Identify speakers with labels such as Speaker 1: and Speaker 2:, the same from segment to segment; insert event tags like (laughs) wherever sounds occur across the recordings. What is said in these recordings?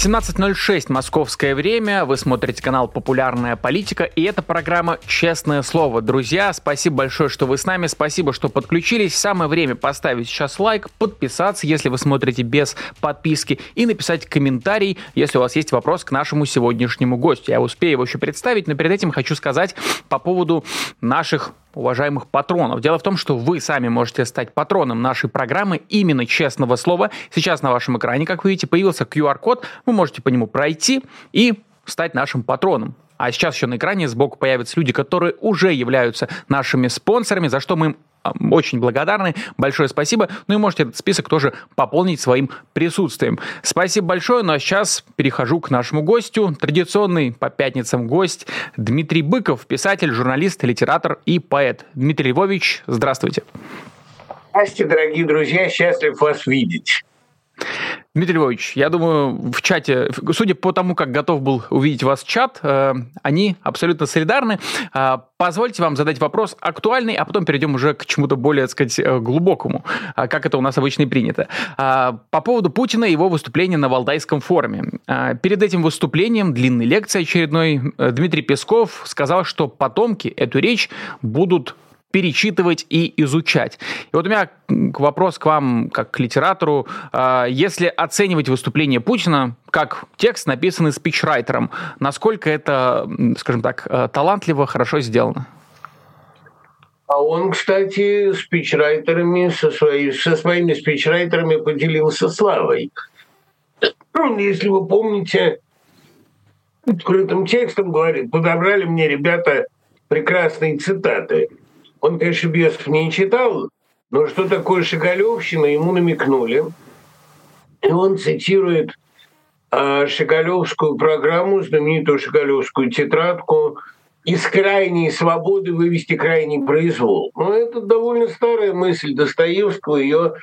Speaker 1: 17.06 московское время. Вы смотрите канал «Популярная политика». И это программа «Честное слово». Друзья, спасибо большое, что вы с нами. Спасибо, что подключились. Самое время поставить сейчас лайк, подписаться, если вы смотрите без подписки, и написать комментарий, если у вас есть вопрос к нашему сегодняшнему гостю. Я успею его еще представить, но перед этим хочу сказать по поводу наших уважаемых патронов. Дело в том, что вы сами можете стать патроном нашей программы именно честного слова. Сейчас на вашем экране, как вы видите, появился QR-код. Вы можете по нему пройти и стать нашим патроном. А сейчас еще на экране сбоку появятся люди, которые уже являются нашими спонсорами, за что мы им очень благодарны. Большое спасибо. Ну и можете этот список тоже пополнить своим присутствием. Спасибо большое. Ну а сейчас перехожу к нашему гостю. Традиционный по пятницам гость Дмитрий Быков, писатель, журналист, литератор и поэт. Дмитрий Львович, здравствуйте.
Speaker 2: Здравствуйте, дорогие друзья. Счастлив вас видеть.
Speaker 1: Дмитрий Львович, я думаю, в чате, судя по тому, как готов был увидеть вас чат, э, они абсолютно солидарны. Э, позвольте вам задать вопрос актуальный, а потом перейдем уже к чему-то более, так сказать, э, глубокому, как это у нас обычно и принято. По поводу Путина и его выступления на Валдайском форуме. Перед этим выступлением, длинной лекции очередной, Дмитрий Песков сказал, что потомки эту речь будут перечитывать и изучать. И вот у меня вопрос к вам, как к литератору. А, если оценивать выступление Путина как текст, написанный спичрайтером, насколько это, скажем так, э, талантливо, хорошо сделано?
Speaker 2: А он, кстати, спичрайтерами со, своей, со своими спичрайтерами поделился славой. Если вы помните, открытым текстом говорит, подобрали мне ребята прекрасные цитаты – он, конечно, Бесов не читал, но что такое Шагалевщина, ему намекнули. И он цитирует э, Шагалевскую программу, знаменитую Шагалевскую тетрадку из крайней свободы вывести крайний произвол. Но это довольно старая мысль Достоевского, ее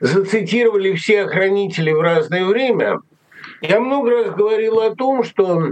Speaker 2: зацитировали все охранители в разное время. Я много раз говорил о том, что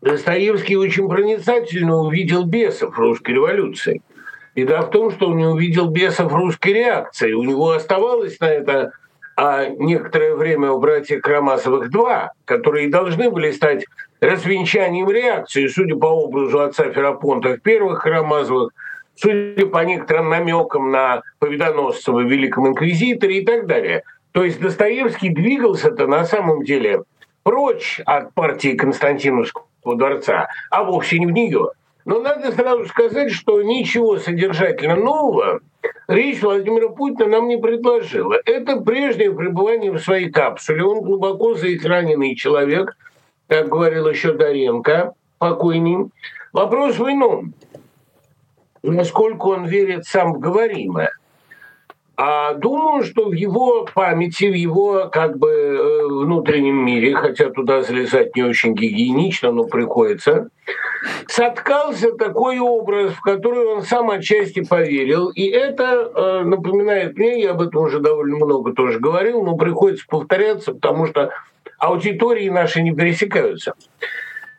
Speaker 2: Достоевский очень проницательно увидел бесов русской революции – Беда в том, что он не увидел бесов русской реакции. У него оставалось на это а некоторое время у братьев Карамазовых два, которые должны были стать развенчанием реакции, судя по образу отца Ферапонта в первых Карамазовых, судя по некоторым намекам на Победоносцева в Великом Инквизиторе и так далее. То есть Достоевский двигался-то на самом деле прочь от партии Константиновского дворца, а вовсе не в нее. Но надо сразу сказать, что ничего содержательно нового речь Владимира Путина нам не предложила. Это прежнее пребывание в своей капсуле. Он глубоко заэкраненный человек, как говорил еще Даренко, покойный. Вопрос в ином. Насколько он верит сам в говоримое – а думаю, что в его памяти, в его как бы э, внутреннем мире, хотя туда залезать не очень гигиенично, но приходится, соткался такой образ, в который он сам отчасти поверил. И это э, напоминает мне, я об этом уже довольно много тоже говорил, но приходится повторяться, потому что аудитории наши не пересекаются.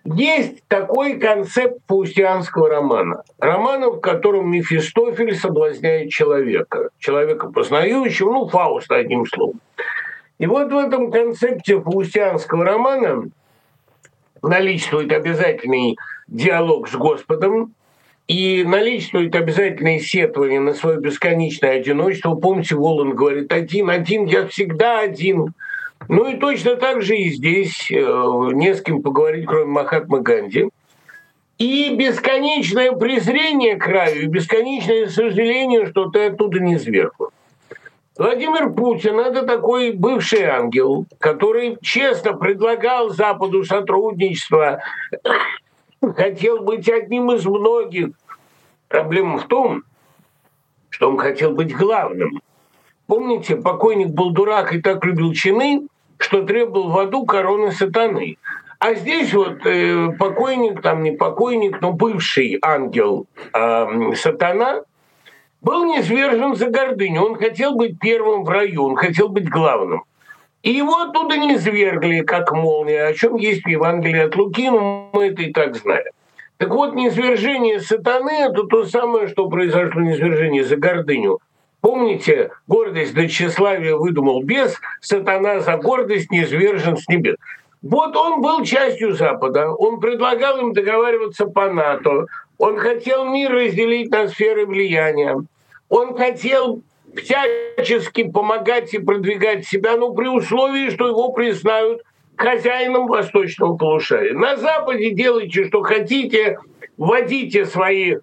Speaker 2: Есть такой концепт паустианского романа. Романа, в котором Мефистофель соблазняет человека. Человека познающего, ну, Фауст одним словом. И вот в этом концепте паустианского романа наличествует обязательный диалог с Господом, и наличествует обязательное сетование на свое бесконечное одиночество. Помните, Волан говорит, один, один, я всегда один. Ну и точно так же и здесь э, не с кем поговорить, кроме Махатмы Ганди. И бесконечное презрение к краю, и бесконечное сожаление, что ты оттуда не сверху. Владимир Путин – это такой бывший ангел, который честно предлагал Западу сотрудничество, (coughs) хотел быть одним из многих. Проблема в том, что он хотел быть главным. Помните, покойник был дурак и так любил чины, что требовал в аду короны сатаны. А здесь вот э, покойник, там не покойник, но бывший ангел э, сатана был низвержен за гордыню. Он хотел быть первым в раю, он хотел быть главным. И его оттуда не свергли, как молния, о чем есть в Евангелии от Луки, но мы это и так знаем. Так вот, низвержение сатаны – это то самое, что произошло низвержение за гордыню. Помните, гордость до тщеславия выдумал бес, сатана за гордость низвержен с небес. Вот он был частью Запада, он предлагал им договариваться по НАТО, он хотел мир разделить на сферы влияния, он хотел всячески помогать и продвигать себя, но при условии, что его признают хозяином восточного полушария. На Западе делайте, что хотите, вводите свои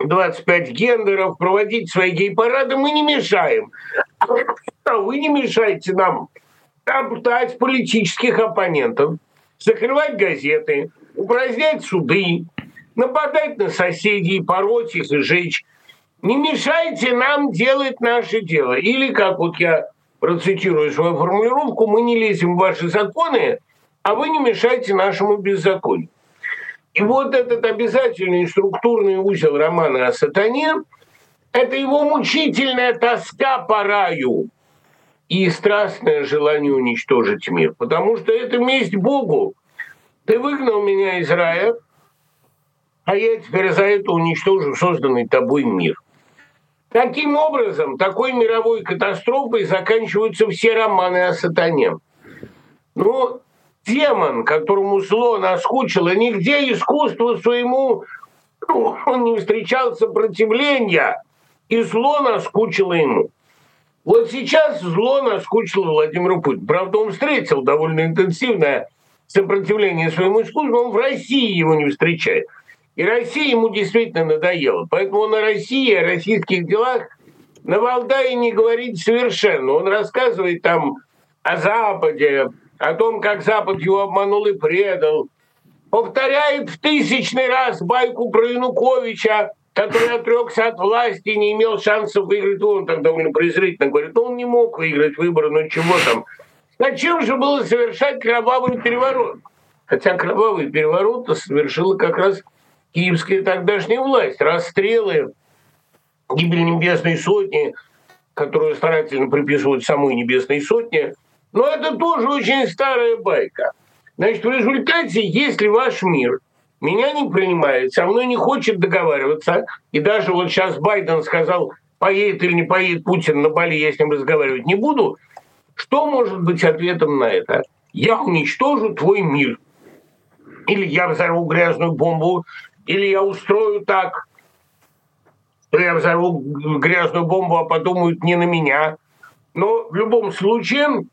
Speaker 2: 25 гендеров, проводите свои гей-парады, мы не мешаем. А вы не мешаете нам оптать политических оппонентов, закрывать газеты, упразднять суды, нападать на соседей, пороть их и жечь. Не мешайте нам делать наше дело. Или, как вот я процитирую свою формулировку, мы не лезем в ваши законы, а вы не мешайте нашему беззаконию. И вот этот обязательный структурный узел романа о сатане – это его мучительная тоска по раю и страстное желание уничтожить мир. Потому что это месть Богу. Ты выгнал меня из рая, а я теперь за это уничтожу созданный тобой мир – Таким образом, такой мировой катастрофой заканчиваются все романы о сатане. Ну, демон, которому зло наскучило, нигде искусство своему ну, он не встречал сопротивления, и зло наскучило ему. Вот сейчас зло наскучило Владимиру Путину. Правда, он встретил довольно интенсивное сопротивление своему искусству, он в России его не встречает. И Россия ему действительно надоела. Поэтому он о России, о российских делах на Валдае не говорит совершенно. Он рассказывает там о Западе, о том, как Запад его обманул и предал. Повторяет в тысячный раз байку про Януковича, который отрекся от власти и не имел шансов выиграть. Он так довольно презрительно говорит, он не мог выиграть выборы, но чего там. Зачем же было совершать кровавый переворот? Хотя кровавый переворот совершила как раз киевская тогдашняя власть. Расстрелы, гибель Небесной Сотни, которую старательно приписывают самой Небесной Сотне, но это тоже очень старая байка. Значит, в результате, если ваш мир меня не принимает, со мной не хочет договариваться, и даже вот сейчас Байден сказал, поедет или не поедет Путин на Бали, я с ним разговаривать не буду, что может быть ответом на это? Я уничтожу твой мир. Или я взорву грязную бомбу или я устрою так, что я взорву грязную бомбу, а подумают не на меня. Но в любом случае,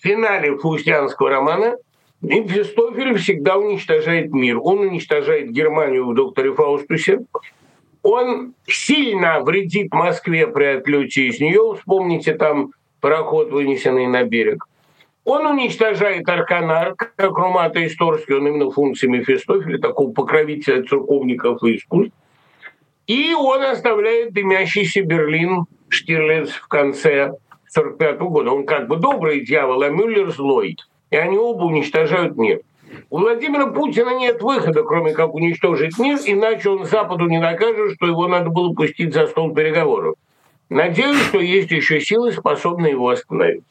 Speaker 2: в финале фаустианского романа Мефистофель всегда уничтожает мир. Он уничтожает Германию в «Докторе Фаустусе». Он сильно вредит Москве при отлете из нее. Вспомните там пароход, вынесенный на берег. Он уничтожает Арканар, как Румата Исторский, он именно функции Мефистофеля, такого покровителя церковников и искусств. И он оставляет дымящийся Берлин Штирлиц в конце 1945 года. Он как бы добрый дьявол, а Мюллер злой. И они оба уничтожают мир. У Владимира Путина нет выхода, кроме как уничтожить мир, иначе он Западу не докажет, что его надо было пустить за стол переговоров. Надеюсь, что есть еще силы, способные его остановить.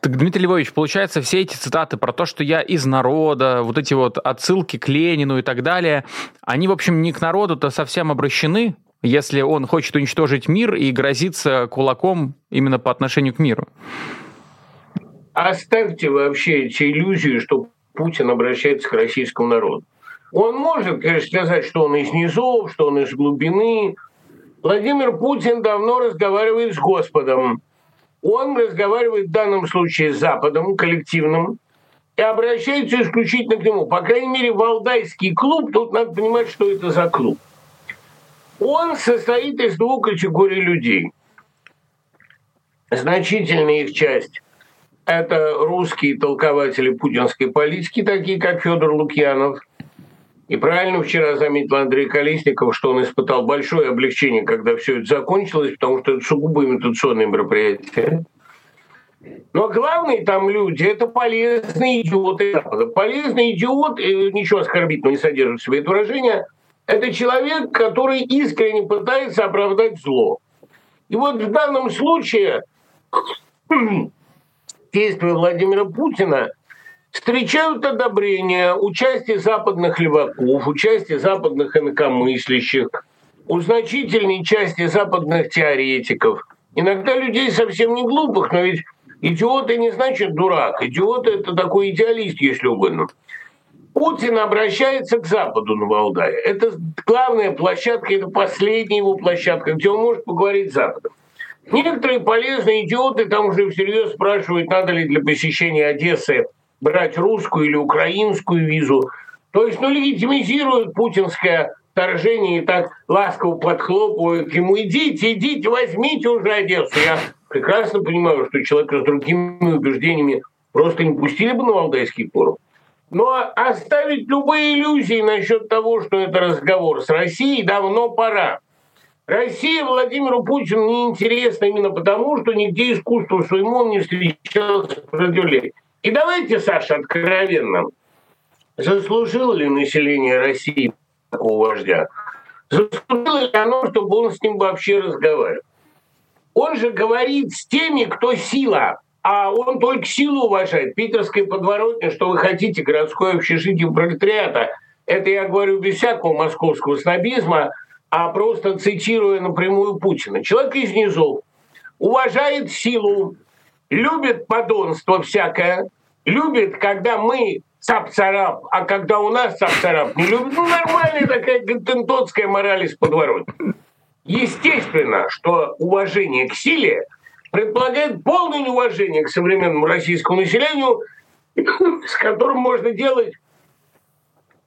Speaker 1: Так, Дмитрий Львович, получается, все эти цитаты про то, что я из народа, вот эти вот отсылки к Ленину и так далее, они, в общем, не к народу-то совсем обращены, если он хочет уничтожить мир и грозится кулаком именно по отношению к миру.
Speaker 2: Оставьте вообще эти иллюзии, что Путин обращается к российскому народу. Он может, конечно, сказать, что он из низов, что он из глубины. Владимир Путин давно разговаривает с Господом он разговаривает в данном случае с Западом, коллективным, и обращается исключительно к нему. По крайней мере, Валдайский клуб, тут надо понимать, что это за клуб. Он состоит из двух категорий людей. Значительная их часть – это русские толкователи путинской политики, такие как Федор Лукьянов – и правильно вчера заметил Андрей Колесников, что он испытал большое облегчение, когда все это закончилось, потому что это сугубо имитационное мероприятие. Но главные там люди – это полезные идиоты. Полезный идиот, ничего оскорбительного не содержит в себе это выражение, это человек, который искренне пытается оправдать зло. И вот в данном случае (clears throat) действия Владимира Путина встречают одобрение участие западных леваков, участие западных инакомыслящих, у значительной части западных теоретиков. Иногда людей совсем не глупых, но ведь идиот не значит дурак. Идиот – это такой идеалист, если угодно. Путин обращается к Западу на Валдае. Это главная площадка, это последняя его площадка, где он может поговорить с Западом. Некоторые полезные идиоты там уже всерьез спрашивают, надо ли для посещения Одессы брать русскую или украинскую визу. То есть, ну, легитимизируют путинское вторжение и так ласково подхлопывают ему, идите, идите, возьмите уже Одессу. Я прекрасно понимаю, что человека с другими убеждениями просто не пустили бы на Валдайский форум. Но оставить любые иллюзии насчет того, что это разговор с Россией, давно пора. Россия Владимиру Путину не интересна именно потому, что нигде искусству своему он не встречал сопротивления. И давайте, Саша, откровенно, заслужило ли население России такого вождя? Заслужило ли оно, чтобы он с ним вообще разговаривал? Он же говорит с теми, кто сила, а он только силу уважает. Питерская подворотня, что вы хотите, городское общежитие пролетариата. Это я говорю без всякого московского снобизма – а просто цитируя напрямую Путина. Человек из низов уважает силу, любит подонство всякое, любит, когда мы цап-царап, а когда у нас цап-царап не любит. Ну, нормальная такая гатентотская мораль из подворотни. Естественно, что уважение к силе предполагает полное неуважение к современному российскому населению, (laughs) с которым можно делать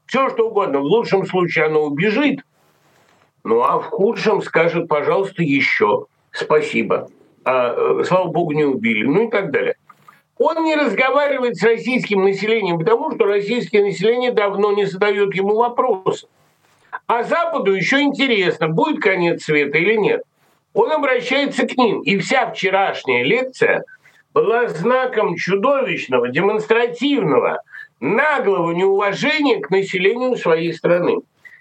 Speaker 2: все, что угодно. В лучшем случае оно убежит – ну а в худшем скажет, пожалуйста, еще спасибо. А, э, слава богу, не убили. Ну и так далее. Он не разговаривает с российским населением, потому что российское население давно не задает ему вопросов. А Западу еще интересно, будет конец света или нет. Он обращается к ним. И вся вчерашняя лекция была знаком чудовищного, демонстративного, наглого неуважения к населению своей страны.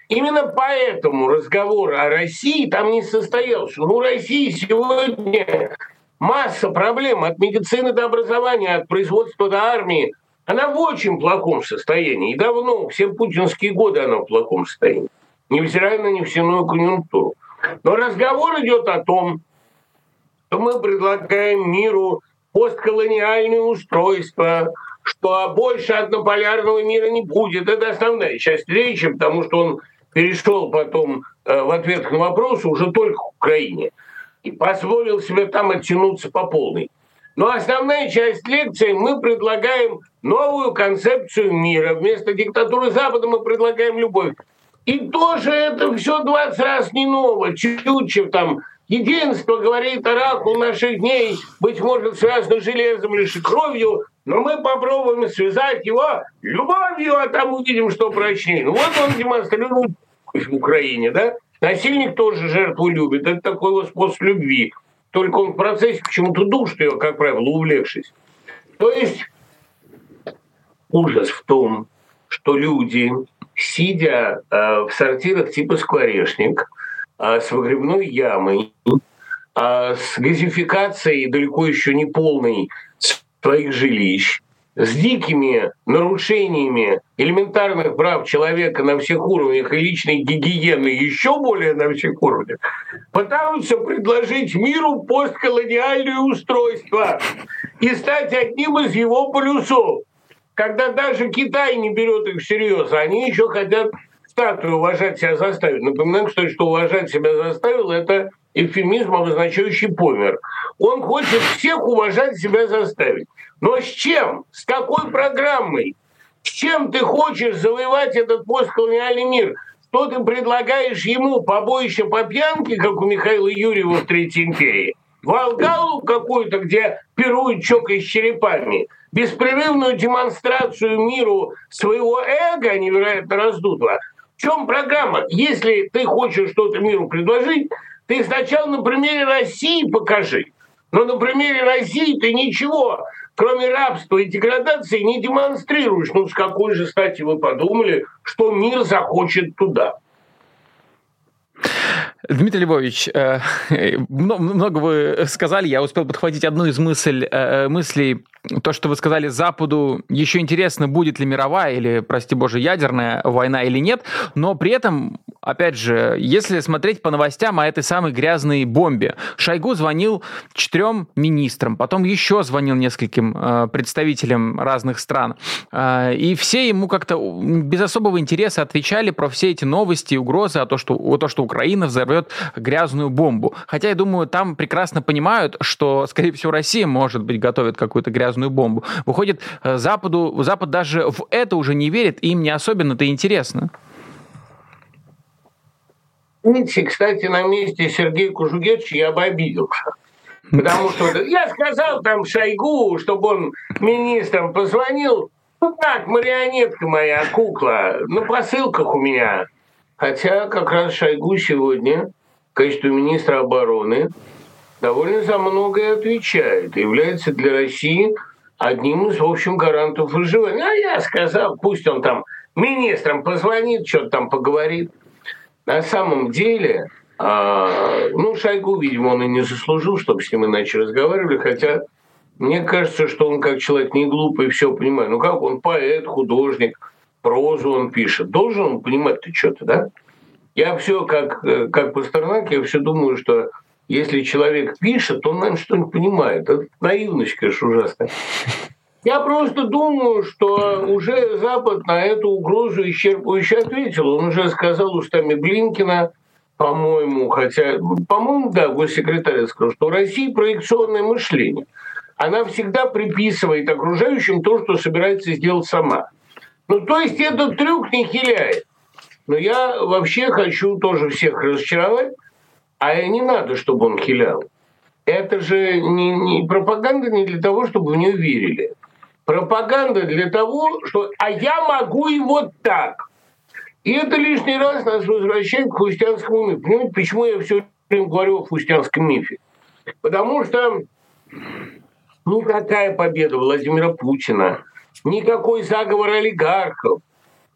Speaker 2: Именно поэтому разговор о России там не состоялся. Ну, России сегодня масса проблем от медицины до образования, от производства до армии. Она в очень плохом состоянии. И давно, все путинские годы она в плохом состоянии, невзирая на нефтяную конъюнктуру. Но разговор идет о том, что мы предлагаем миру постколониальное устройство, что больше однополярного мира не будет. Это основная часть речи, потому что он перешел потом э, в ответ на вопрос уже только к Украине и позволил себе там оттянуться по полной. Но основная часть лекции мы предлагаем новую концепцию мира. Вместо диктатуры Запада мы предлагаем любовь. И тоже это все 20 раз не ново. Чучев там Единство, говорит оракул наших дней, быть может, связано железом лишь кровью, но мы попробуем связать его любовью, а там увидим, что прочнее. Ну вот он демонстрирует в Украине, да? Насильник тоже жертву любит. Это такой вот способ любви. Только он в процессе почему-то душит ее, как правило, увлекшись. То есть ужас в том, что люди, сидя э, в сортирах типа скворечник, э, с выгребной ямой, э, с газификацией далеко еще не полной своих жилищ, с дикими нарушениями элементарных прав человека на всех уровнях и личной гигиены еще более на всех уровнях, пытаются предложить миру постколониальное устройство и стать одним из его полюсов. Когда даже Китай не берет их всерьез, они еще хотят статую уважать себя заставить. Напоминаю, кстати, что уважать себя заставил – это эвфемизм, обозначающий помер. Он хочет всех уважать себя заставить. Но с чем? С какой программой? С чем ты хочешь завоевать этот постколониальный мир? Что ты предлагаешь ему? Побоище по пьянке, как у Михаила Юрьева в Третьей империи? Волгалу какую-то, где пируют чокой с черепами? Беспрерывную демонстрацию миру своего эго, невероятно раздутого? В чем программа? Если ты хочешь что-то миру предложить, ты сначала на примере России покажи. Но на примере России ты ничего кроме рабства и деградации, не демонстрируешь. Ну, с какой же стати вы подумали, что мир захочет туда?
Speaker 1: Дмитрий Львович, э, (laughs) много вы сказали, я успел подхватить одну из мысль, э, мыслей. То, что вы сказали Западу, еще интересно, будет ли мировая или, прости боже, ядерная война или нет, но при этом, опять же, если смотреть по новостям о этой самой грязной бомбе, Шойгу звонил четырем министрам, потом еще звонил нескольким э, представителям разных стран, э, и все ему как-то без особого интереса отвечали про все эти новости, угрозы, о том, что, о том, что Украина взорвет грязную бомбу. Хотя, я думаю, там прекрасно понимают, что, скорее всего, Россия, может быть, готовит какую-то грязную бомбу. Выходит, э, Западу, Запад даже в это уже не верит, и им не особенно-то интересно.
Speaker 2: Видите, кстати, на месте Сергея Кужугетовича я бы обиделся. Потому что я сказал там Шойгу, чтобы он министрам позвонил. Ну так, марионетка моя, кукла, на посылках у меня. Хотя как раз Шойгу сегодня в качестве министра обороны довольно за многое отвечает. Является для России одним из, в общем, гарантов выживания. А я сказал, пусть он там министрам позвонит, что-то там поговорит. На самом деле, э, ну, Шойгу, видимо, он и не заслужил, чтобы с ним иначе разговаривали, хотя мне кажется, что он как человек не глупый, все понимает. Ну как он поэт, художник, прозу он пишет. Должен он понимать-то что-то, да? Я все как, как Пастернак, я все думаю, что если человек пишет, он, наверное, что-нибудь понимает. Это наивность, конечно, ужасная. Я просто думаю, что уже Запад на эту угрозу исчерпывающе ответил. Он уже сказал устами Блинкина, по-моему, хотя, по-моему, да, госсекретарь сказал, что у России проекционное мышление. Она всегда приписывает окружающим то, что собирается сделать сама. Ну, то есть этот трюк не хиляет. Но я вообще хочу тоже всех разочаровать. А не надо, чтобы он хилял. Это же не, не пропаганда не для того, чтобы в нее верили. Пропаганда для того, что «а я могу и вот так». И это лишний раз нас возвращает к христианскому мифу. Понимаете, почему я все время говорю о христианском мифе? Потому что никакая победа Владимира Путина, никакой заговор олигархов,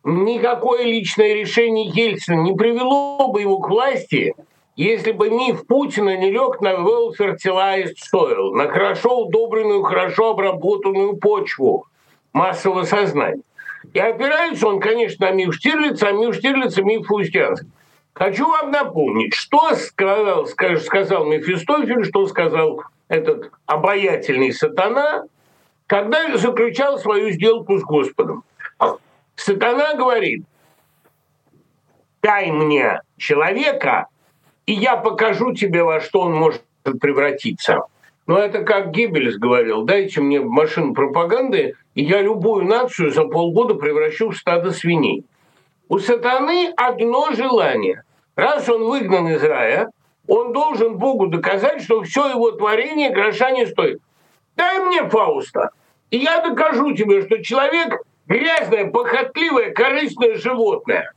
Speaker 2: никакое личное решение Ельцина не привело бы его к власти – если бы миф Путина не лег на well fertilized soil, на хорошо удобренную, хорошо обработанную почву массового сознания. И опирается он, конечно, на миф Штирлица, а миф Штирлица – миф Фаустианский. Хочу вам напомнить, что сказал, сказал Мефистофель, что сказал этот обаятельный сатана, когда заключал свою сделку с Господом. Сатана говорит, дай мне человека, и я покажу тебе, во что он может превратиться. Но это как Геббельс говорил, дайте мне машину пропаганды, и я любую нацию за полгода превращу в стадо свиней. У сатаны одно желание. Раз он выгнан из рая, он должен Богу доказать, что все его творение гроша не стоит. Дай мне Фауста, и я докажу тебе, что человек грязное, похотливое, корыстное животное.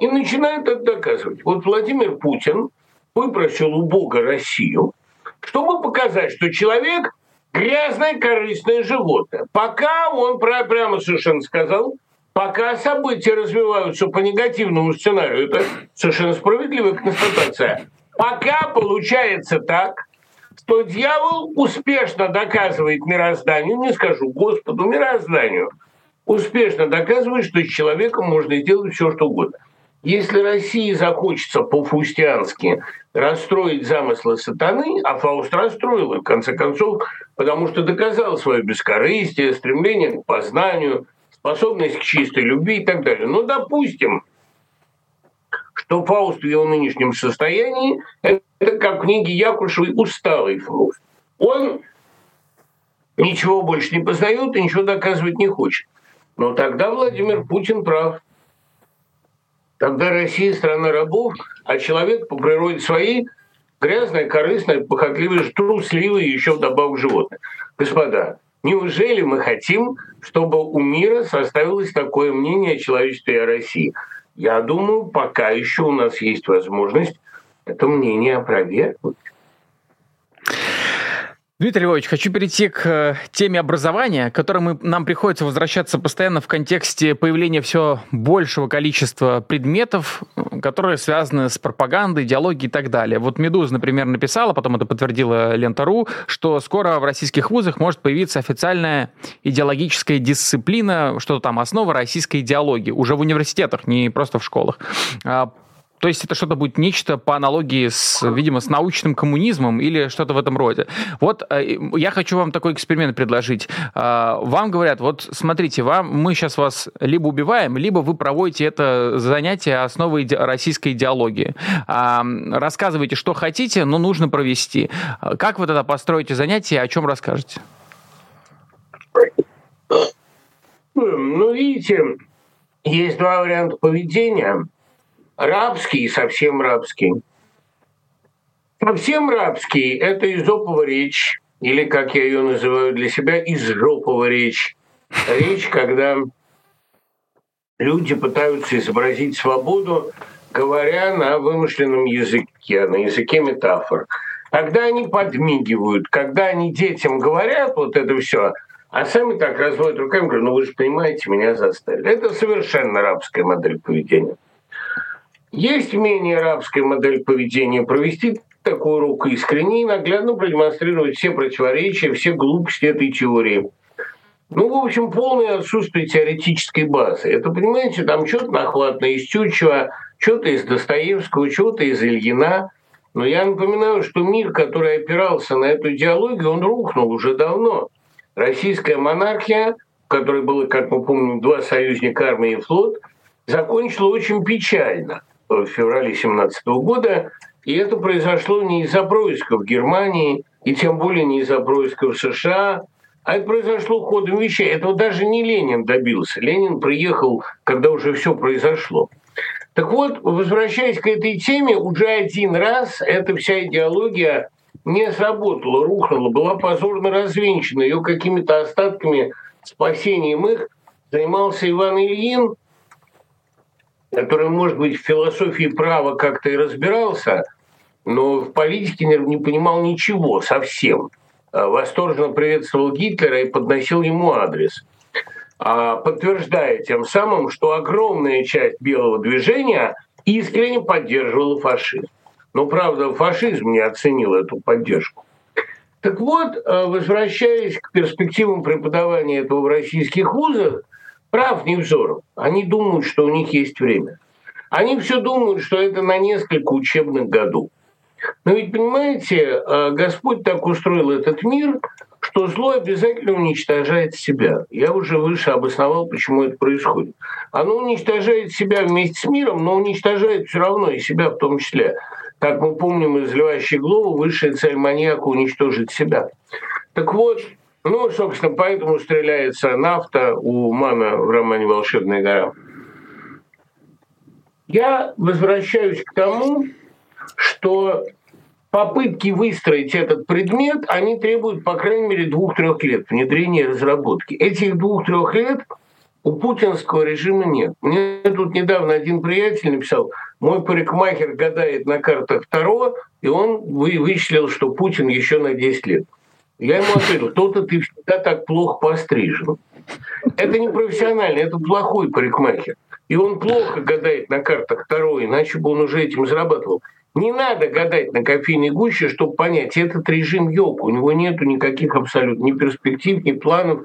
Speaker 2: И начинает это доказывать. Вот Владимир Путин выпросил у Бога Россию, чтобы показать, что человек грязное, корыстное животное. Пока он прямо совершенно сказал, пока события развиваются по негативному сценарию, это совершенно справедливая констатация. Пока получается так, что дьявол успешно доказывает мирозданию, не скажу Господу, мирозданию, успешно доказывает, что с человеком можно сделать все, что угодно. Если России захочется по-фаустиански расстроить замыслы сатаны, а Фауст расстроил их, в конце концов, потому что доказал свое бескорыстие, стремление к познанию, способность к чистой любви и так далее. Ну, допустим, что Фауст в его нынешнем состоянии – это как в книге Якушевой «Усталый Фауст». Он ничего больше не познает и ничего доказывать не хочет. Но тогда Владимир Путин прав – Тогда Россия страна рабов, а человек по природе своей грязный, корыстный, похотливый, трусливый и еще вдобавок животное. Господа, неужели мы хотим, чтобы у мира составилось такое мнение о человечестве и о России? Я думаю, пока еще у нас есть возможность это мнение опровергнуть.
Speaker 1: Дмитрий Львович, хочу перейти к э, теме образования, к которой мы, нам приходится возвращаться постоянно в контексте появления все большего количества предметов, которые связаны с пропагандой, идеологией и так далее. Вот «Медуза», например, написала, потом это подтвердила Лента.ру, что скоро в российских вузах может появиться официальная идеологическая дисциплина, что там основа российской идеологии, уже в университетах, не просто в школах. То есть это что-то будет нечто по аналогии с, видимо, с научным коммунизмом или что-то в этом роде. Вот э, я хочу вам такой эксперимент предложить. А, вам говорят, вот смотрите, вам, мы сейчас вас либо убиваем, либо вы проводите это занятие основой российской идеологии. А, рассказывайте, что хотите, но нужно провести. Как вы тогда построите занятие, о чем расскажете?
Speaker 2: Ну, видите, есть два варианта поведения – рабский, совсем рабский. Совсем рабский – это изоповая речь, или, как я ее называю для себя, изжоповая речь. Речь, когда люди пытаются изобразить свободу, говоря на вымышленном языке, на языке метафор. Когда они подмигивают, когда они детям говорят вот это все, а сами так разводят руками, говорят, ну вы же понимаете, меня заставили. Это совершенно рабская модель поведения. Есть менее арабская модель поведения провести такой урок искренне и наглядно продемонстрировать все противоречия, все глупости этой теории. Ну, в общем, полное отсутствие теоретической базы. Это, понимаете, там что-то нахватно из Тютчева, что-то из Достоевского, что-то из Ильина. Но я напоминаю, что мир, который опирался на эту идеологию, он рухнул уже давно. Российская монархия, в которой было, как мы помним, два союзника армии и флот, закончила очень печально – в феврале 2017 года, и это произошло не из-за происков Германии, и тем более не из-за происков США, а это произошло ходом вещей. Этого даже не Ленин добился. Ленин приехал, когда уже все произошло. Так вот, возвращаясь к этой теме, уже один раз эта вся идеология не сработала, рухнула, была позорно развенчана. Ее какими-то остатками спасением их занимался Иван Ильин, который, может быть, в философии права как-то и разбирался, но в политике не, понимал ничего совсем. А, восторженно приветствовал Гитлера и подносил ему адрес, а, подтверждая тем самым, что огромная часть белого движения искренне поддерживала фашизм. Но, правда, фашизм не оценил эту поддержку. Так вот, а, возвращаясь к перспективам преподавания этого в российских вузах, Прав Невзоров. Они думают, что у них есть время. Они все думают, что это на несколько учебных годов. Но ведь, понимаете, э, Господь так устроил этот мир, что зло обязательно уничтожает себя. Я уже выше обосновал, почему это происходит. Оно уничтожает себя вместе с миром, но уничтожает все равно и себя в том числе. Как мы помним из «Льва Щеглова», высшая цель маньяка – уничтожить себя. Так вот, ну, собственно, поэтому стреляется нафта у мамы в романе «Волшебная гора». Я возвращаюсь к тому, что попытки выстроить этот предмет, они требуют, по крайней мере, двух-трех лет внедрения и разработки. Этих двух-трех лет у путинского режима нет. Мне тут недавно один приятель написал, мой парикмахер гадает на картах второго, и он вычислил, что Путин еще на 10 лет. Я ему ответил, то-то ты всегда так плохо пострижен. Это не профессиональный, это плохой парикмахер. И он плохо гадает на картах второй, иначе бы он уже этим зарабатывал. Не надо гадать на кофейной гуще, чтобы понять, этот режим ёб, у него нету никаких абсолютно ни перспектив, ни планов,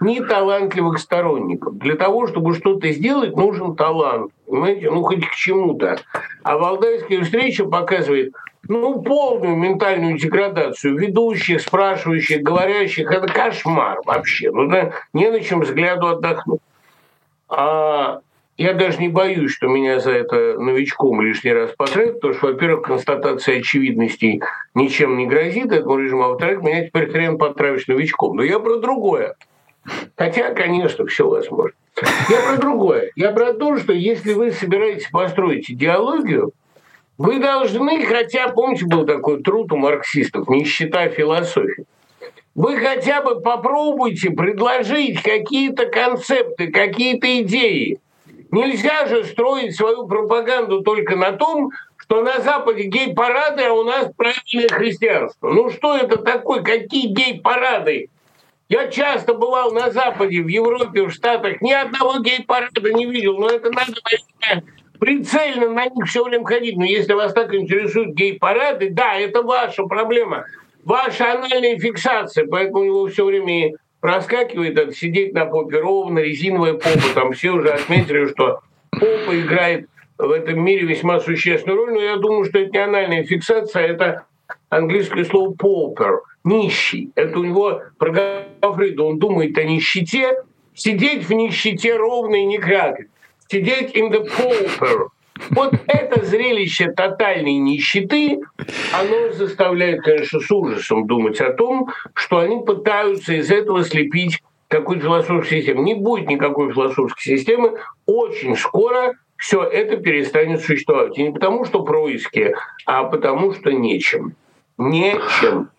Speaker 2: ни талантливых сторонников. Для того, чтобы что-то сделать, нужен талант. Понимаете? Ну, хоть к чему-то. А Валдайская встреча показывает, ну, полную ментальную деградацию ведущих, спрашивающих, говорящих. Это кошмар вообще. Ну, да, не на чем взгляду отдохнуть. А я даже не боюсь, что меня за это новичком лишний раз потратят, потому что, во-первых, констатация очевидностей ничем не грозит этому режиму, а во-вторых, меня теперь хрен потравишь новичком. Но я про другое. Хотя, конечно, все возможно. Я про другое. Я про то, что если вы собираетесь построить идеологию, вы должны, хотя, помните, был такой труд у марксистов, нищета философии. Вы хотя бы попробуйте предложить какие-то концепты, какие-то идеи. Нельзя же строить свою пропаганду только на том, что на Западе гей-парады, а у нас правильное христианство. Ну что это такое? Какие гей-парады? Я часто бывал на Западе, в Европе, в Штатах, ни одного гей-парада не видел, но это надо, наверное, прицельно на них все время ходить. Но если вас так интересуют гей-парады, да, это ваша проблема, ваша анальная фиксация, поэтому у него все время проскакивает это сидеть на попе ровно, резиновая попа, там все уже отметили, что попа играет в этом мире весьма существенную роль, но я думаю, что это не анальная фиксация, это английское слово pauper, нищий. Это у него про Гафрида, он думает о нищете, сидеть в нищете ровно и не крякать сидеть in the pauper. Вот это зрелище тотальной нищеты, оно заставляет, конечно, с ужасом думать о том, что они пытаются из этого слепить какую-то философскую систему. Не будет никакой философской системы. Очень скоро все это перестанет существовать. И не потому, что происки, а потому, что нечем. Нечем.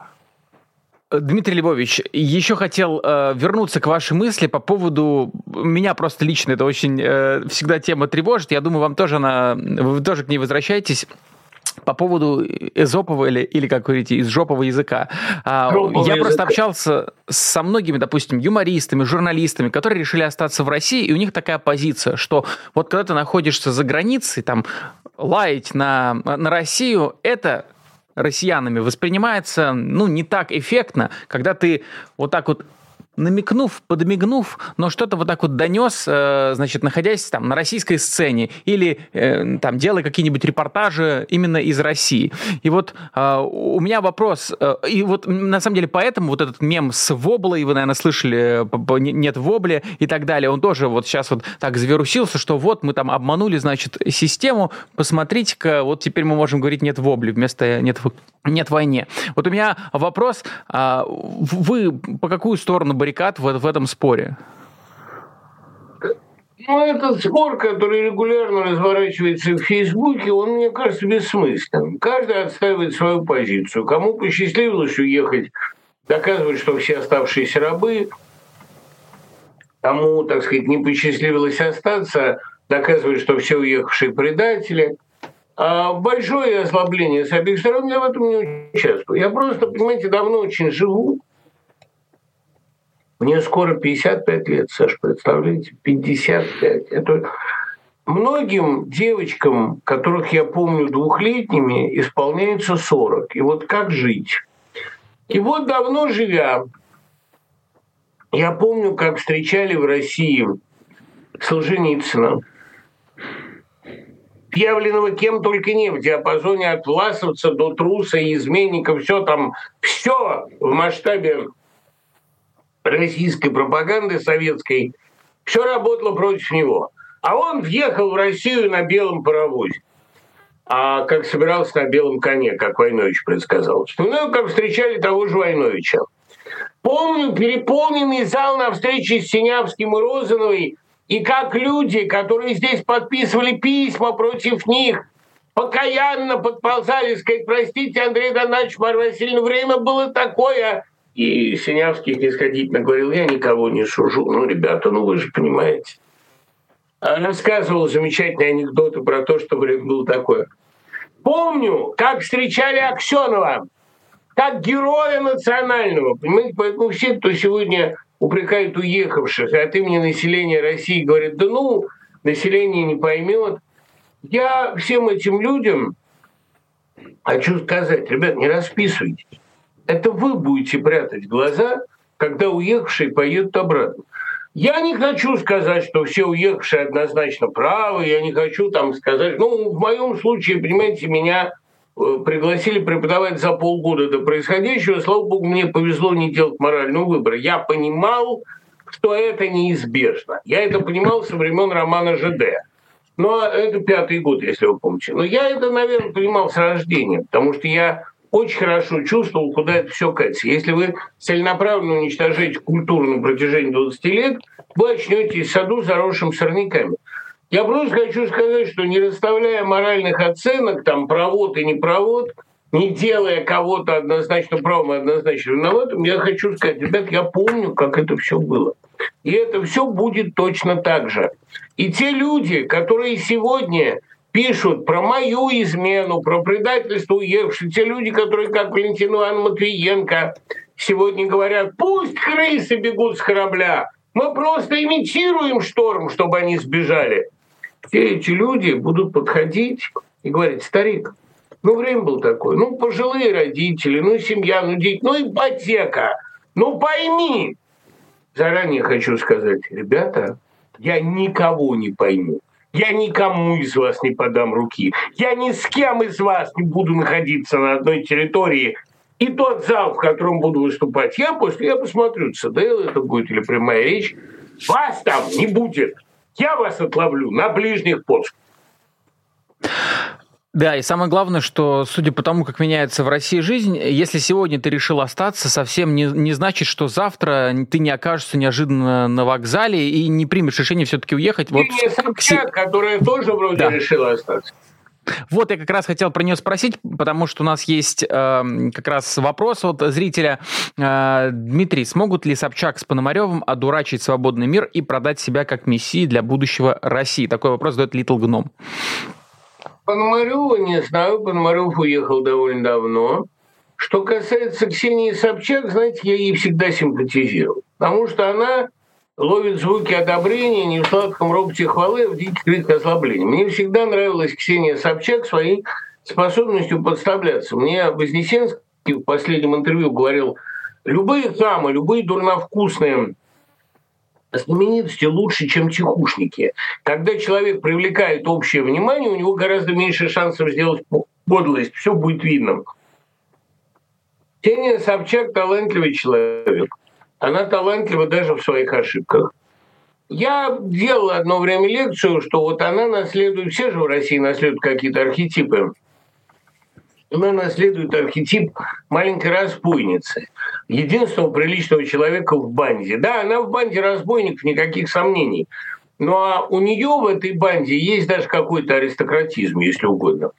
Speaker 1: Дмитрий Львович, еще хотел э, вернуться к вашей мысли по поводу меня просто лично это очень э, всегда тема тревожит. Я думаю, вам тоже она, вы тоже к ней возвращаетесь по поводу эзопового или, или как говорите, из жопового языка. А, Жоповый Я язык. просто общался со многими, допустим, юмористами, журналистами, которые решили остаться в России, и у них такая позиция, что вот когда ты находишься за границей, там, лаять на, на Россию, это россиянами воспринимается, ну, не так эффектно, когда ты вот так вот намекнув, подмигнув, но что-то вот так вот донес, э, значит, находясь там на российской сцене или э, там делая какие-нибудь репортажи именно из России. И вот э, у меня вопрос, и вот на самом деле поэтому вот этот мем с воблой, вы, наверное, слышали, нет вобли и так далее, он тоже вот сейчас вот так завирусился, что вот мы там обманули, значит, систему, посмотрите-ка, вот теперь мы можем говорить нет вобли вместо нет, нет войне. Вот у меня вопрос, а, вы по какую сторону баррикад в, в этом споре?
Speaker 2: Ну, этот спор, который регулярно разворачивается в Фейсбуке, он, мне кажется, бессмысленным. Каждый отстаивает свою позицию. Кому посчастливилось уехать, доказывать, что все оставшиеся рабы, кому, так сказать, не посчастливилось остаться, доказывать, что все уехавшие предатели. А большое ослабление с обеих сторон я в этом не участвую. Я просто, понимаете, давно очень живу, мне скоро 55 лет, Саш, представляете? 55. Это многим девочкам, которых я помню двухлетними, исполняется 40. И вот как жить? И вот давно живя, я помню, как встречали в России Солженицына, объявленного кем только не в диапазоне от власовца до труса и изменника, все там, все в масштабе российской пропаганды советской, все работало против него. А он въехал в Россию на белом паровозе. А как собирался на белом коне, как Войнович предсказал. Вспоминаю, как встречали того же Войновича. Помню переполненный зал на встрече с Синявским и Розановой, и как люди, которые здесь подписывали письма против них, покаянно подползали, сказать, простите, Андрей Донатович, Марья Васильевна, время было такое, и Синявский снисходительно говорил, я никого не сужу. Ну, ребята, ну вы же понимаете. А рассказывал замечательные анекдоты про то, что время было такое. Помню, как встречали Аксенова, как героя национального. Понимаете, поэтому все, кто сегодня упрекает уехавших, от имени населения России говорят, да ну, население не поймет. Я всем этим людям хочу сказать, ребят, не расписывайтесь. Это вы будете прятать глаза, когда уехавшие поедут обратно. Я не хочу сказать, что все уехавшие однозначно правы, я не хочу там сказать, ну, в моем случае, понимаете, меня э, пригласили преподавать за полгода до происходящего. Слава богу, мне повезло не делать морального выбора. Я понимал, что это неизбежно. Я это понимал со времен романа ЖД. Но это пятый год, если вы помните. Но я это, наверное, понимал с рождения, потому что я очень хорошо чувствовал, куда это все катится. Если вы целенаправленно уничтожаете культуру на протяжении 20 лет, вы очнетесь в саду, заросшим сорняками. Я просто хочу сказать, что не расставляя моральных оценок, там, провод и не провод, не делая кого-то однозначно правым и однозначно виноватым, я хочу сказать, ребят, я помню, как это все было. И это все будет точно так же. И те люди, которые сегодня пишут про мою измену, про предательство уехавших, те люди, которые, как Валентин Иван Матвиенко, сегодня говорят, пусть крысы бегут с корабля, мы просто имитируем шторм, чтобы они сбежали. Все эти люди будут подходить и говорить, старик, ну, время было такое, ну, пожилые родители, ну, семья, ну, дети, ну, ипотека, ну, пойми. Заранее хочу сказать, ребята, я никого не пойму. Я никому из вас не подам руки. Я ни с кем из вас не буду находиться на одной территории. И тот зал, в котором буду выступать, я после я посмотрю, ЦДЛ это будет или прямая речь. Вас там не будет. Я вас отловлю на ближних подступах.
Speaker 1: Да, и самое главное, что, судя по тому, как меняется в России жизнь, если сегодня ты решил остаться, совсем не, не значит, что завтра ты не окажешься неожиданно на вокзале и не примешь решение все-таки уехать.
Speaker 2: Вот, не Собчак, которая тоже вроде да. решила остаться.
Speaker 1: Вот я как раз хотел про нее спросить, потому что у нас есть э, как раз вопрос от зрителя. Э, Дмитрий, смогут ли Собчак с Пономаревым одурачить свободный мир и продать себя как мессии для будущего России? Такой вопрос задает Литл Гном.
Speaker 2: Пономарева не знаю, Пономарев уехал довольно давно. Что касается Ксении Собчак, знаете, я ей всегда симпатизировал, потому что она ловит звуки одобрения не в сладком роботе хвалы, а в диких криках ослабления. Мне всегда нравилась Ксения Собчак своей способностью подставляться. Мне Вознесенский в последнем интервью говорил, любые хамы, любые дурновкусные знаменитости лучше, чем тихушники. Когда человек привлекает общее внимание, у него гораздо меньше шансов сделать подлость, все будет видно. Ксения Собчак талантливый человек. Она талантлива даже в своих ошибках. Я делал одно время лекцию, что вот она наследует, все же в России наследуют какие-то архетипы она наследует архетип маленькой разбойницы, единственного приличного человека в банде. Да, она в банде разбойников, никаких сомнений. Ну а у нее в этой банде есть даже какой-то аристократизм, если угодно.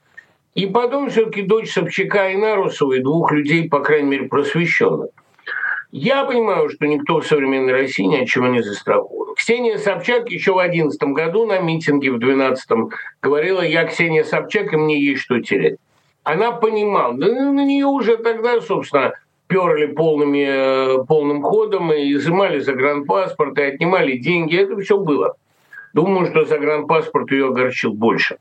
Speaker 2: И потом все-таки дочь Собчака и Нарусовой, двух людей, по крайней мере, просвещенных. Я понимаю, что никто в современной России ни от чего не застрахован. Ксения Собчак еще в 2011 году на митинге в 2012 говорила, я Ксения Собчак, и мне есть что терять она понимала, да на нее уже тогда, собственно, перли полными, э, полным ходом и изымали загранпаспорт, и отнимали деньги. Это все было. Думаю, что загранпаспорт ее огорчил больше.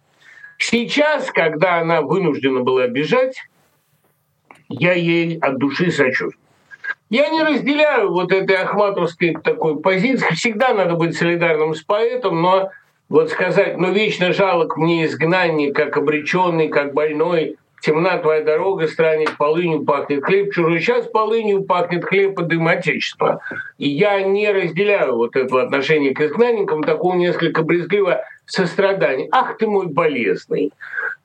Speaker 2: Сейчас, когда она вынуждена была бежать, я ей от души сочувствую. Я не разделяю вот этой ахматовской такой позиции. Всегда надо быть солидарным с поэтом, но вот сказать, ну, вечно жалок мне изгнанник, как обреченный, как больной, темна твоя дорога, странник, полынью пахнет хлеб чужой. Сейчас полынью пахнет хлеб и дым Отечества. И я не разделяю вот этого отношения к изгнанникам, такого несколько брезгливо сострадания. Ах ты мой болезный.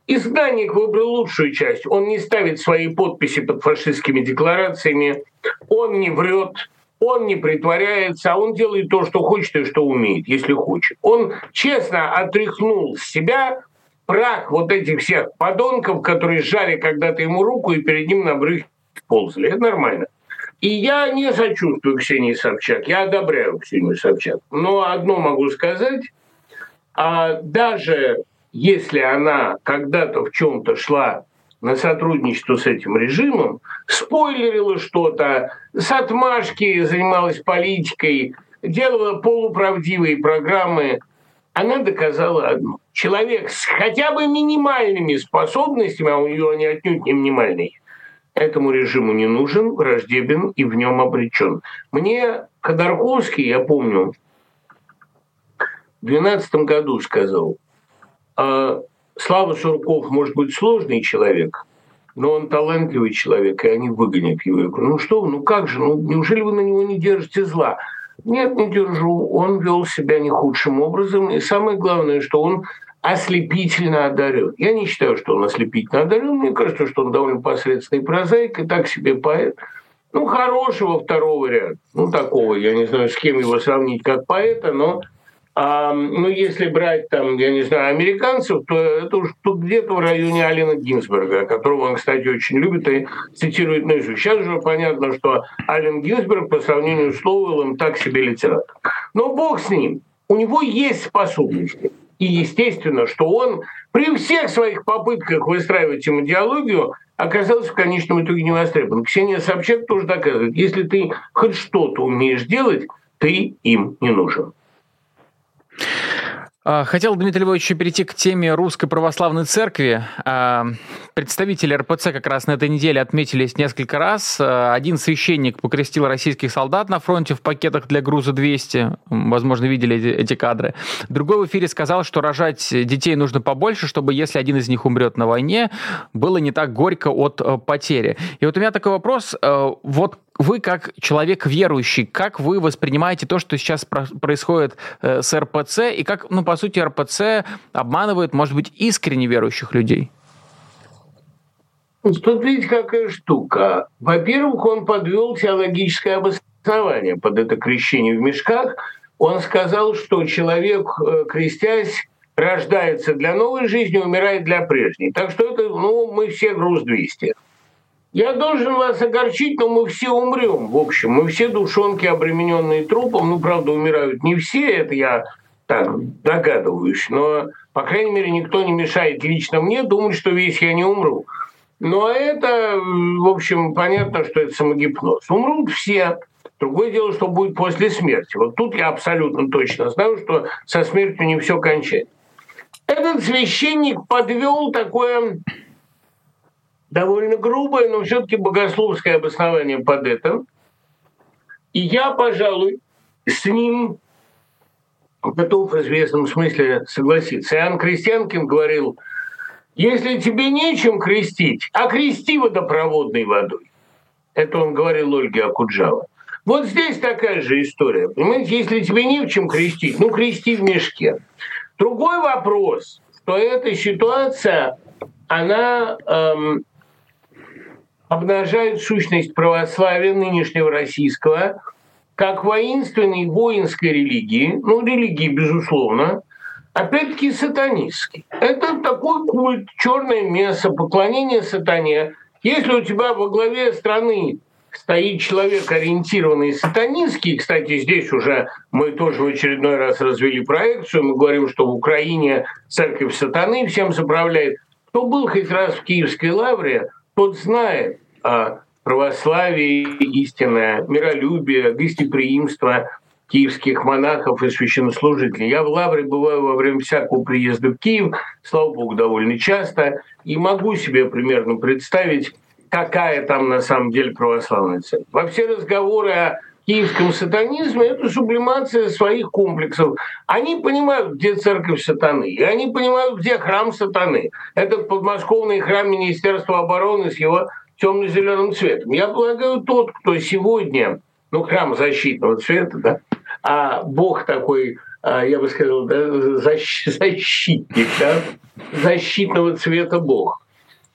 Speaker 2: Изгнанник выбрал лучшую часть. Он не ставит свои подписи под фашистскими декларациями, он не врет, он не притворяется, а он делает то, что хочет и что умеет, если хочет. Он честно отряхнул себя прах вот этих всех подонков, которые сжали когда-то ему руку и перед ним на брюхе ползали. Это нормально. И я не сочувствую Ксении Собчак, я одобряю Ксению Собчак. Но одно могу сказать, а даже если она когда-то в чем-то шла на сотрудничество с этим режимом, спойлерила что-то, с отмашки занималась политикой, делала полуправдивые программы, она доказала одно. Человек с хотя бы минимальными способностями, а у нее они отнюдь не минимальные, этому режиму не нужен, враждебен и в нем обречен. Мне Ходорковский, я помню, в 2012 году сказал, «А, Слава Сурков может быть сложный человек, но он талантливый человек, и они выгонят его. Я говорю, ну что ну как же, ну неужели вы на него не держите зла? Нет, не держу. Он вел себя не худшим образом. И самое главное, что он ослепительно одарен. Я не считаю, что он ослепительно одарен. Мне кажется, что он довольно посредственный прозаик и так себе поэт. Ну, хорошего второго ряда. Ну, такого, я не знаю, с кем его сравнить как поэта, но а, ну, если брать там, я не знаю, американцев, то это уж тут где-то в районе Алина Гинзберга, которого он, кстати, очень любит и цитирует наизусть. Сейчас уже понятно, что Ален Гинзберг по сравнению с Лоуэллом так себе литератор. Но бог с ним. У него есть способности. И естественно, что он при всех своих попытках выстраивать ему идеологию оказался в конечном итоге не востребован. Ксения Собчак тоже доказывает, если ты хоть что-то умеешь делать, ты им не нужен.
Speaker 1: А, хотел, Дмитрий Львович, перейти к теме Русской Православной Церкви. А, представители РПЦ как раз на этой неделе отметились несколько раз. А, один священник покрестил российских солдат на фронте в пакетах для груза 200. Возможно, видели эти кадры. Другой в эфире сказал, что рожать детей нужно побольше, чтобы, если один из них умрет на войне, было не так горько от э, потери. И вот у меня такой вопрос. Э, вот вы как человек верующий, как вы воспринимаете то, что сейчас происходит э, с РПЦ, и как, ну, по сути, РПЦ обманывает, может быть, искренне верующих людей?
Speaker 2: Тут видите, какая штука. Во-первых, он подвел теологическое обоснование под это крещение в мешках. Он сказал, что человек, э, крестясь, рождается для новой жизни, умирает для прежней. Так что это, ну, мы все груз 200. Я должен вас огорчить, но мы все умрем. В общем, мы все душонки, обремененные трупом. Ну, правда, умирают не все, это я так догадываюсь. Но, по крайней мере, никто не мешает лично мне думать, что весь я не умру. Но это, в общем, понятно, что это самогипноз. Умрут все. Другое дело, что будет после смерти. Вот тут я абсолютно точно знаю, что со смертью не все кончается. Этот священник подвел такое довольно грубое, но все-таки богословское обоснование под это. И я, пожалуй, с ним готов в известном смысле согласиться. Иоанн Крестьянкин говорил, если тебе нечем крестить, а крести водопроводной водой. Это он говорил Ольге Акуджава. Вот здесь такая же история. Понимаете, если тебе не в чем крестить, ну крести в мешке. Другой вопрос, что эта ситуация, она эм, обнажают сущность православия нынешнего российского как воинственной воинской религии, ну, религии, безусловно, опять-таки сатанистский. Это такой культ, черное мясо, поклонение сатане. Если у тебя во главе страны стоит человек, ориентированный сатанистский, кстати, здесь уже мы тоже в очередной раз развели проекцию, мы говорим, что в Украине церковь сатаны всем заправляет. Кто был хоть раз в Киевской лавре, тот знает о православии истинное, миролюбие, гостеприимство киевских монахов и священнослужителей. Я в Лавре бываю во время всякого приезда в Киев, слава богу, довольно часто, и могу себе примерно представить, какая там на самом деле православная церковь. Во все разговоры о киевском сатанизме, это сублимация своих комплексов. Они понимают, где церковь сатаны, и они понимают, где храм сатаны. Это подмосковный храм Министерства обороны с его темно-зеленым цветом. Я полагаю, тот, кто сегодня, ну, храм защитного цвета, да, а Бог такой, а, я бы сказал, да, защитник, да, защитного цвета Бог,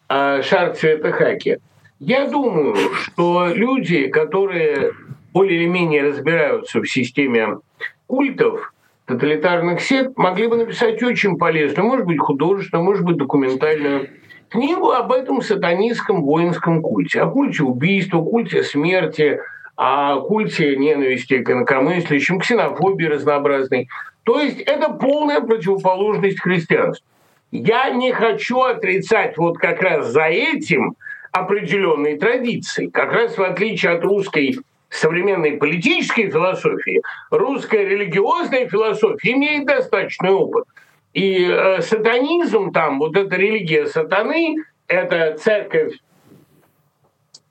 Speaker 2: а шар цвета хаки. Я думаю, что люди, которые более или менее разбираются в системе культов, тоталитарных сект, могли бы написать очень полезную, может быть, художественную, может быть, документальную книгу об этом сатанистском воинском культе, о культе убийства, культе смерти, о культе ненависти к инакомыслящим, ксенофобии разнообразной. То есть это полная противоположность христианству. Я не хочу отрицать вот как раз за этим определенные традиции. Как раз в отличие от русской современной политической философии, русская религиозная философия имеет достаточный опыт – и э, сатанизм там, вот эта религия сатаны, это церковь,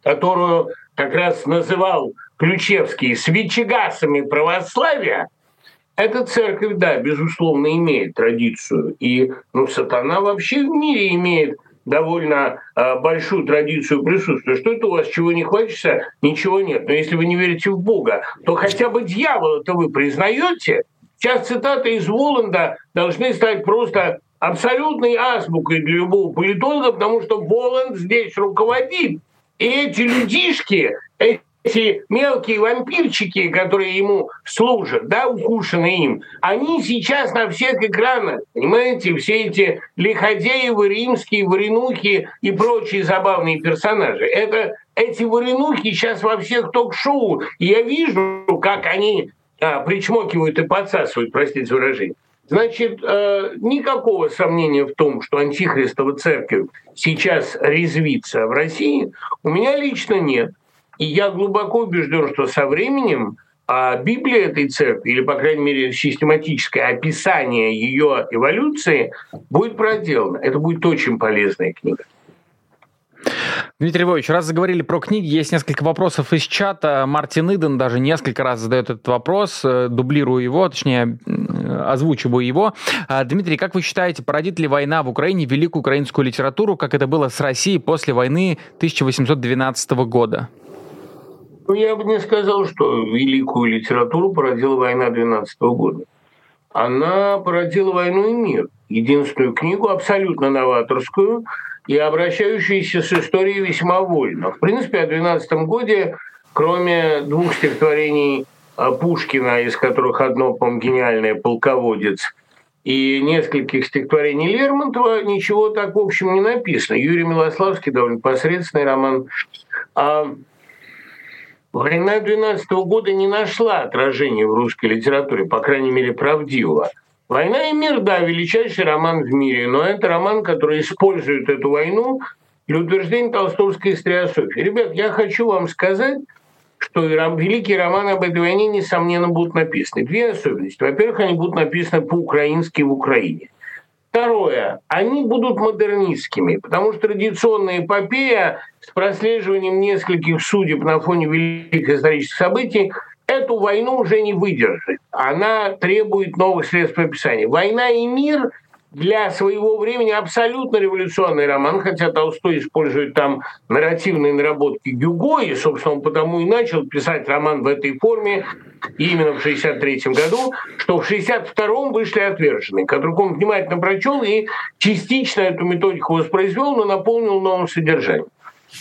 Speaker 2: которую как раз называл Ключевский свечегасами православия, эта церковь, да, безусловно, имеет традицию. И ну, сатана вообще в мире имеет довольно э, большую традицию присутствия. Что это у вас, чего не хочется? Ничего нет. Но если вы не верите в Бога, то хотя бы дьявола-то вы признаете – Сейчас цитаты из Воланда должны стать просто абсолютной азбукой для любого политолога, потому что Воланд здесь руководит. И эти людишки, эти мелкие вампирчики, которые ему служат, да, укушенные им, они сейчас на всех экранах, понимаете, все эти лиходеевы, римские, варенухи и прочие забавные персонажи. Это эти варенухи сейчас во всех ток-шоу. Я вижу, как они а, причмокивают и подсасывают, простите выражение. Значит, э, никакого сомнения в том, что антихристова церковь сейчас резвится в России, у меня лично нет. И я глубоко убежден, что со временем а Библия этой церкви, или, по крайней мере, систематическое описание ее эволюции будет проделано. Это будет очень полезная книга.
Speaker 1: Дмитрий Львович, раз заговорили про книги, есть несколько вопросов из чата. Мартин Иден даже несколько раз задает этот вопрос, э, дублирую его, точнее, озвучиваю его. А, Дмитрий, как вы считаете, породит ли война в Украине великую украинскую литературу, как это было с Россией после войны 1812 года?
Speaker 2: Ну, я бы не сказал, что великую литературу породила война 12 года. Она породила войну и мир. Единственную книгу, абсолютно новаторскую и обращающуюся с историей весьма вольно. В принципе, о 12 годе, кроме двух стихотворений Пушкина, из которых одно, по гениальное «Полководец», и нескольких стихотворений Лермонтова, ничего так, в общем, не написано. Юрий Милославский довольно посредственный роман. А Война 12 года не нашла отражения в русской литературе, по крайней мере, правдивого. «Война и мир», да, величайший роман в мире, но это роман, который использует эту войну для утверждения толстовской историософии. Ребят, я хочу вам сказать, что великие романы об этой войне, несомненно, будут написаны. Две особенности. Во-первых, они будут написаны по-украински в Украине – Второе, они будут модернистскими, потому что традиционная эпопея с прослеживанием нескольких судеб на фоне великих исторических событий эту войну уже не выдержит. Она требует новых средств описания. «Война и мир» для своего времени абсолютно революционный роман, хотя Толстой использует там нарративные наработки Гюго, и, собственно, он потому и начал писать роман в этой форме именно в 1963 году, что в 1962 вышли «Отверженные», которых он внимательно прочел и частично эту методику воспроизвел, но наполнил новым содержанием.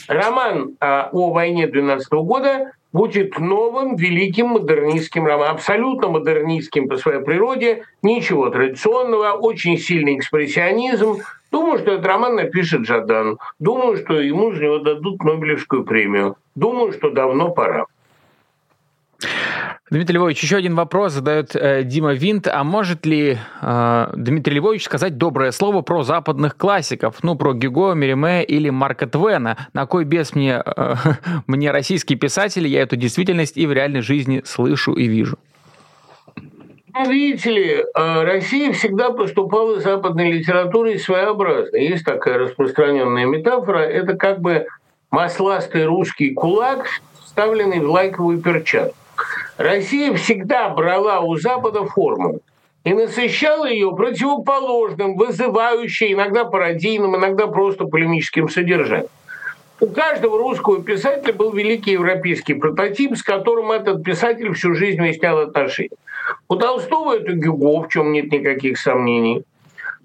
Speaker 2: Роман а, о войне 12 года будет новым великим модернистским романом, абсолютно модернистским по своей природе, ничего традиционного, очень сильный экспрессионизм. Думаю, что этот роман напишет Жадан. Думаю, что ему за него дадут Нобелевскую премию. Думаю, что давно пора.
Speaker 1: Дмитрий Львович, еще один вопрос задает э, Дима Винт. А может ли э, Дмитрий Львович сказать доброе слово про западных классиков? Ну, про Гюго, Мериме или Марка Твена? На кой без мне, э, (laughs) мне российские писатели, я эту действительность и в реальной жизни слышу и вижу?
Speaker 2: Ну, видите ли, э, Россия всегда поступала западной литературой своеобразно. Есть такая распространенная метафора. Это как бы масластый русский кулак, вставленный в лайковую перчатку. Россия всегда брала у Запада форму и насыщала ее противоположным, вызывающим, иногда пародийным, иногда просто полемическим содержанием. У каждого русского писателя был великий европейский прототип, с которым этот писатель всю жизнь выяснял отношения. У Толстого это Гюго, в чем нет никаких сомнений.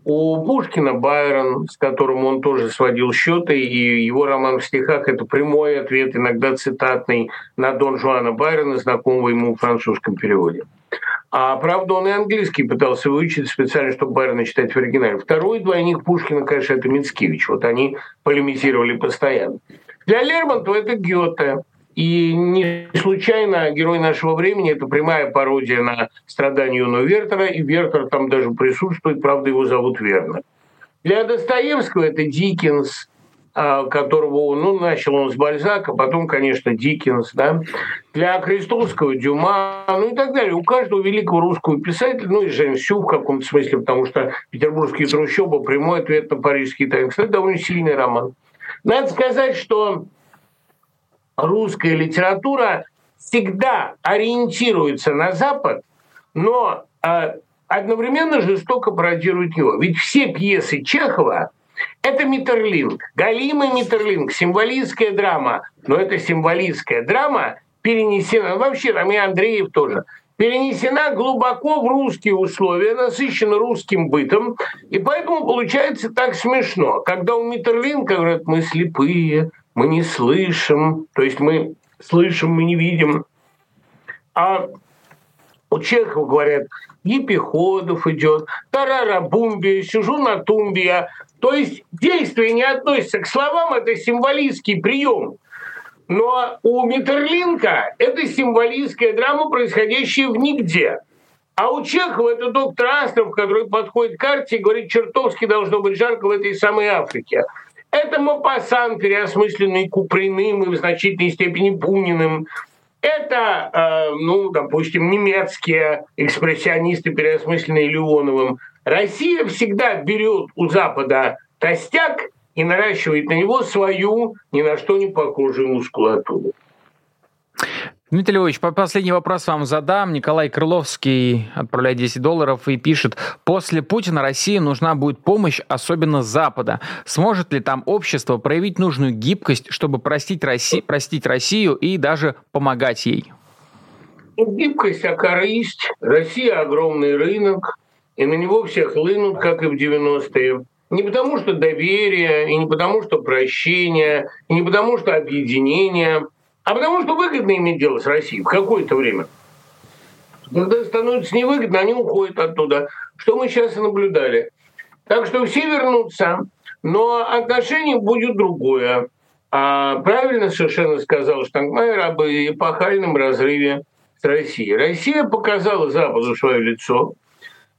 Speaker 2: У Пушкина Байрон, с которым он тоже сводил счеты, и его роман в стихах – это прямой ответ, иногда цитатный, на Дон Жуана Байрона, знакомого ему в французском переводе. А правда, он и английский пытался выучить специально, чтобы Байрона читать в оригинале. Второй двойник Пушкина, конечно, это Мицкевич. Вот они полемизировали постоянно. Для Лермонтова это Гёте. И не случайно герой нашего времени – это прямая пародия на страдания юного Вертера, и Вертер там даже присутствует, правда, его зовут Вернер. Для Достоевского это Диккенс, а, которого он, ну, начал он с Бальзака, потом, конечно, Диккенс, да, для Крестовского Дюма, ну и так далее. У каждого великого русского писателя, ну и Жень Сю в каком-то смысле, потому что «Петербургские трущобы» – прямой ответ на «Парижский тайм». Кстати, довольно сильный роман. Надо сказать, что русская литература всегда ориентируется на Запад, но э, одновременно жестоко пародирует его. Ведь все пьесы Чехова – это Миттерлинг, галимый Миттерлинг, символистская драма. Но эта символистская драма перенесена, вообще там и Андреев тоже, перенесена глубоко в русские условия, насыщена русским бытом, и поэтому получается так смешно. Когда у Миттерлинга говорят, мы слепые, мы не слышим, то есть мы слышим, мы не видим. А у Чехова говорят, Епиходов идет, тарара бумби, сижу на тумбе. То есть действие не относится к словам, это символистский прием. Но у Миттерлинка это символистская драма, происходящая в нигде. А у Чехова это доктор Астров, который подходит к карте и говорит, чертовски должно быть жарко в этой самой Африке. Это Мапасан, переосмысленный Куприным и в значительной степени Буниным. Это, э, ну, допустим, немецкие экспрессионисты, переосмысленные Леоновым. Россия всегда берет у Запада костяк и наращивает на него свою ни на что не похожую мускулатуру.
Speaker 1: Дмитрий Львович, последний вопрос вам задам. Николай Крыловский отправляет 10 долларов и пишет, после Путина России нужна будет помощь, особенно Запада. Сможет ли там общество проявить нужную гибкость, чтобы простить, Росси... простить Россию и даже помогать ей?
Speaker 2: Гибкость, а корысть. Россия огромный рынок, и на него все хлынут, как и в 90-е. Не потому что доверие, и не потому что прощение, и не потому что объединение – а потому что выгодно иметь дело с Россией в какое-то время. Когда становится невыгодно, они уходят оттуда. Что мы сейчас и наблюдали. Так что все вернутся, но отношение будет другое. А правильно совершенно сказал Штангмайер об эпохальном разрыве с Россией. Россия показала Западу свое лицо,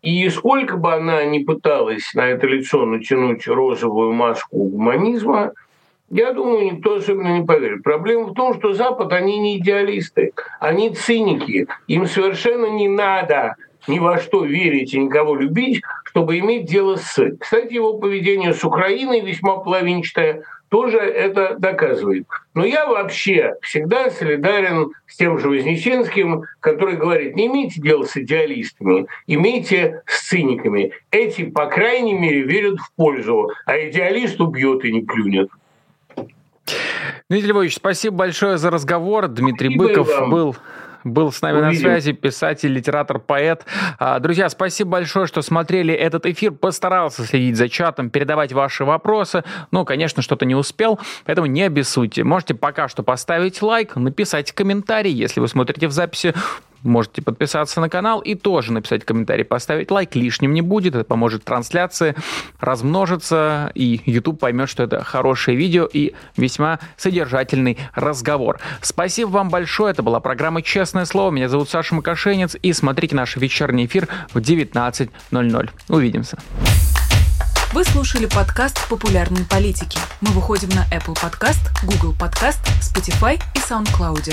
Speaker 2: и сколько бы она ни пыталась на это лицо натянуть розовую маску гуманизма – я думаю, никто особенно не поверит. Проблема в том, что Запад, они не идеалисты, они циники. Им совершенно не надо ни во что верить и никого любить, чтобы иметь дело с... Кстати, его поведение с Украиной весьма половинчатое, тоже это доказывает. Но я вообще всегда солидарен с тем же Вознесенским, который говорит, не имейте дело с идеалистами, имейте с циниками. Эти, по крайней мере, верят в пользу, а идеалист убьет и не плюнет.
Speaker 1: Дмитрий Львович, спасибо большое за разговор. Дмитрий спасибо Быков был был с нами Увидим. на связи писатель, литератор, поэт. А, друзья, спасибо большое, что смотрели этот эфир. Постарался следить за чатом, передавать ваши вопросы. Ну, конечно, что-то не успел, поэтому не обессудьте. Можете пока что поставить лайк, написать комментарий, если вы смотрите в записи можете подписаться на канал и тоже написать комментарий, поставить лайк, лишним не будет, это поможет трансляции размножиться, и YouTube поймет, что это хорошее видео и весьма содержательный разговор. Спасибо вам большое, это была программа «Честное слово», меня зовут Саша Макашенец, и смотрите наш вечерний эфир в 19.00. Увидимся.
Speaker 3: Вы слушали подкаст «Популярные политики». Мы выходим на Apple Podcast, Google Podcast, Spotify и SoundCloud.